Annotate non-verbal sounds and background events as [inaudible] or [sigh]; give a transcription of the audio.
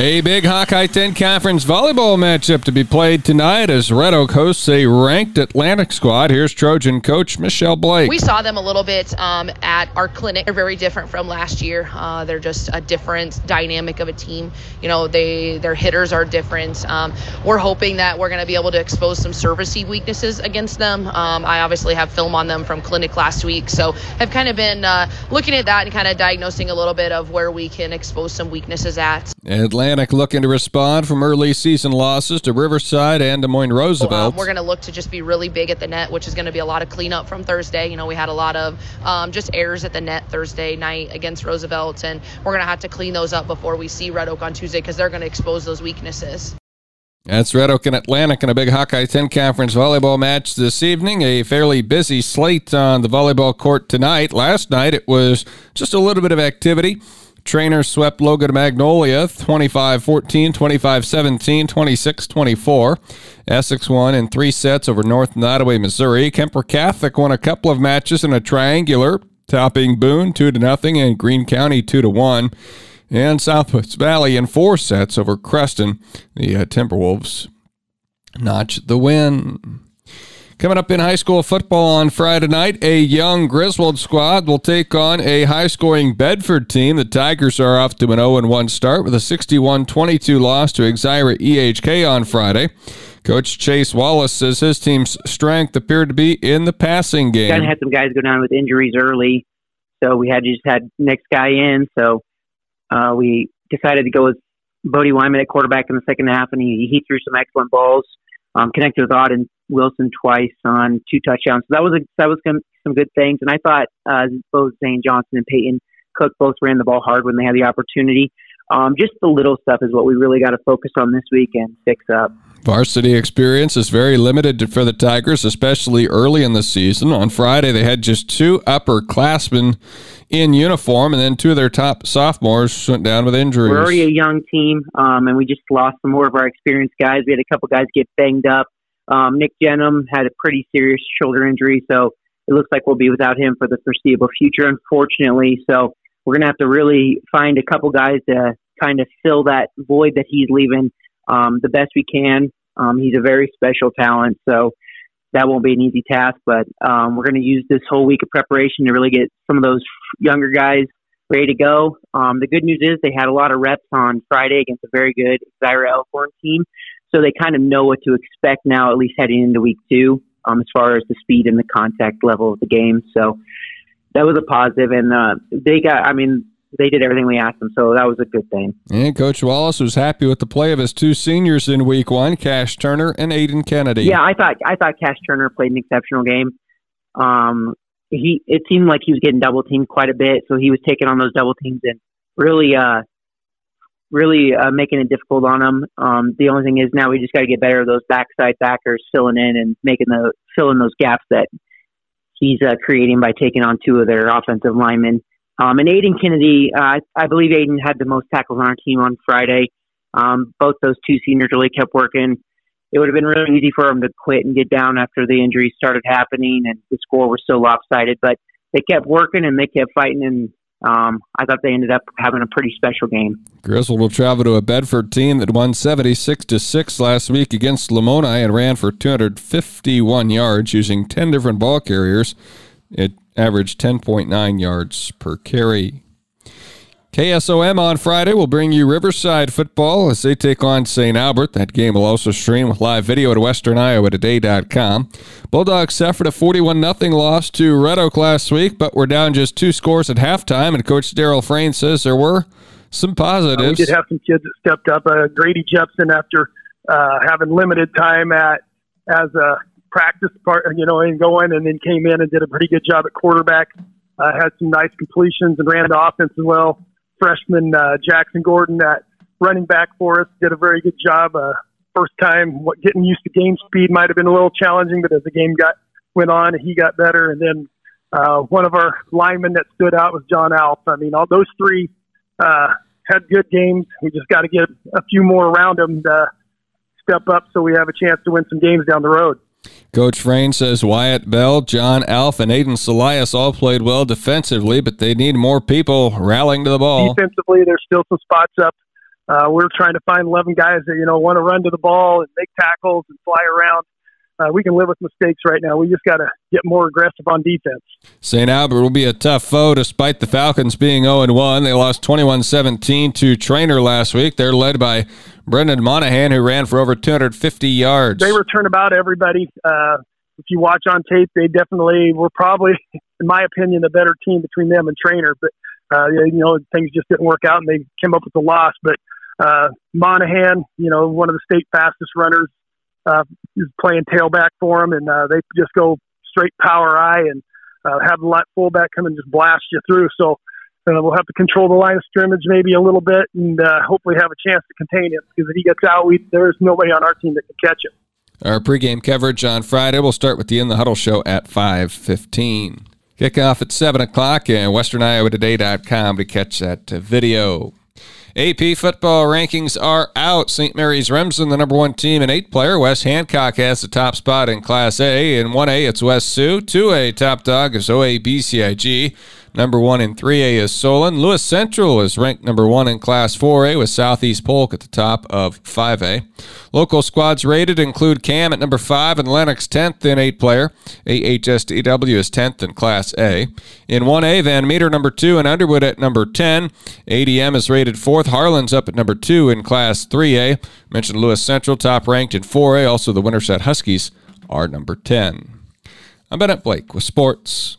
A big Hawkeye 10 Conference volleyball matchup to be played tonight as Red Oak hosts a ranked Atlantic squad. Here's Trojan coach Michelle Blake. We saw them a little bit um, at our clinic. They're very different from last year. Uh, they're just a different dynamic of a team. You know, they their hitters are different. Um, we're hoping that we're going to be able to expose some servicey weaknesses against them. Um, I obviously have film on them from clinic last week, so have kind of been uh, looking at that and kind of diagnosing a little bit of where we can expose some weaknesses at. Atlantic looking to respond from early season losses to Riverside and Des Moines Roosevelt. Um, we're going to look to just be really big at the net, which is going to be a lot of cleanup from Thursday. You know, we had a lot of um, just errors at the net Thursday night against Roosevelt, and we're going to have to clean those up before we see Red Oak on Tuesday because they're going to expose those weaknesses. That's Red Oak and Atlantic in a big Hawkeye 10 Conference volleyball match this evening. A fairly busy slate on the volleyball court tonight. Last night it was just a little bit of activity. Treynor swept Logan Magnolia 25 14, 25 17, 26 24. Essex won in three sets over North Nodaway, Missouri. Kuemper Catholic won a couple of matches in a triangular, topping Boone 2 to nothing and Greene County 2 to 1. And Southwest Valley in four sets over Creston. The uh, Timberwolves notched the win. Coming up in high school football on Friday night, a young Griswold squad will take on a high scoring Bedford team. The Tigers are off to an 0 1 start with a 61 22 loss to Exira EHK on Friday. Coach Chase Wallace says his team's strength appeared to be in the passing game. Kind of had some guys go down with injuries early, so we had just had next guy in. So uh, we decided to go with Bodie Wyman at quarterback in the second half, and he, he threw some excellent balls. Um, connected with Auden Wilson twice on two touchdowns. So that was a, that was some, some good things. And I thought uh, both Zane Johnson and Peyton Cook both ran the ball hard when they had the opportunity. Um, just the little stuff is what we really got to focus on this week and fix up. Varsity experience is very limited for the Tigers, especially early in the season. On Friday, they had just two upperclassmen in uniform, and then two of their top sophomores went down with injuries. We're already a young team, um, and we just lost some more of our experienced guys. We had a couple guys get banged up. Um, Nick Jenham had a pretty serious shoulder injury, so it looks like we'll be without him for the foreseeable future, unfortunately. So we're going to have to really find a couple guys to kind of fill that void that he's leaving um, the best we can. Um, he's a very special talent, so that won't be an easy task, but um, we're going to use this whole week of preparation to really get some of those younger guys ready to go. Um, the good news is they had a lot of reps on Friday against a very good Exira Elkhorn team, so they kind of know what to expect now, at least heading into week two, um, as far as the speed and the contact level of the game. So that was a positive, and uh, they got. I mean, they did everything we asked them, so that was a good thing. And Coach Wallace was happy with the play of his two seniors in Week One, Cash Turner and Aiden Kennedy. Yeah, I thought I thought Cash Turner played an exceptional game. Um, he it seemed like he was getting double teamed quite a bit, so he was taking on those double teams and really uh, really uh, making it difficult on them. Um, the only thing is now we just got to get better at those backside backers filling in and making the filling those gaps that he's uh, creating by taking on two of their offensive linemen. Um, and Aiden Kennedy, uh, I believe Aiden had the most tackles on our team on Friday. Um, both those two seniors really kept working. It would have been really easy for them to quit and get down after the injuries started happening and the score was so lopsided, but they kept working and they kept fighting and um, I thought they ended up having a pretty special game. Griswold will travel to a Bedford team that won 76 to 6 last week against Lamoni and ran for 251 yards using 10 different ball carriers. It averaged 10.9 yards per carry. KSOM on Friday will bring you Riverside football as they take on St. Albert. That game will also stream with live video at westerniowatoday.com. Bulldogs suffered a 41 0 loss to Red Oak last week, but were down just two scores at halftime, and Coach Daryl Frayne says there were some positives. Uh, we did have some kids that stepped up. Uh, Grady Jepson, after uh, having limited time at as a practice part, you know, and going, and then came in and did a pretty good job at quarterback. Uh, had some nice completions and ran the offense as well freshman uh, Jackson Gordon at running back for us did a very good job. Uh, first time, what getting used to game speed might have been a little challenging, but as the game got went on, he got better. And then uh, one of our linemen that stood out was John Alf. I mean, all those three uh, had good games. We just got to get a few more around them to step up so we have a chance to win some games down the road. Coach Frayne says Wyatt Bell, John Alf, and Aiden Salias all played well defensively, but they need more people rallying to the ball. Defensively, there's still some spots up uh, we're trying to find 11 guys that you know want to run to the ball and make tackles and fly around. Uh, we can live with mistakes right now. We just got to get more aggressive on defense. St. Albert will be a tough foe despite the Falcons being 0 1. They lost 21 17 to Treynor last week. They're led by Brendan Monahan, who ran for over 250 yards. They return about everybody. Uh, if you watch on tape, they definitely were probably, [laughs] in my opinion, the better team between them and Treynor. But uh, you know, things just didn't work out, and they came up with the loss. But uh, Monahan, you know, one of the state fastest runners, uh, is playing tailback for them, and uh, they just go straight power I and uh, have the fullback come and just blast you through. So uh, we'll have to control the line of scrimmage maybe a little bit, and uh, hopefully have a chance to contain him because if he gets out, we, there's nobody on our team that can catch him. Our pregame coverage on Friday. We'll start with the In the Huddle show at 5:15. Kickoff at 7 o'clock and WesternIowaToday.com to catch that video. AP football rankings are out. St. Mary's Remsen, the number one team in eight player. West Hancock has the top spot in Class A. In 1A, it's West Sioux. 2A, top dog is OABCIG. Number one in 3A is Solon. Lewis Central is ranked number one in Class 4A with Southeast Polk at the top of 5A. Local squads rated include Cam at number 5 and Lenox 10th in 8 player. AHSTW is 10th in Class A. In 1A, Van Meter number 2 and Underwood at number 10. ADM is rated 4th. Harlan's up at number 2 in Class 3A. Mentioned Lewis Central, top ranked in 4A. Also, the Winterset Huskies are number 10. I'm Bennett Blake with sports.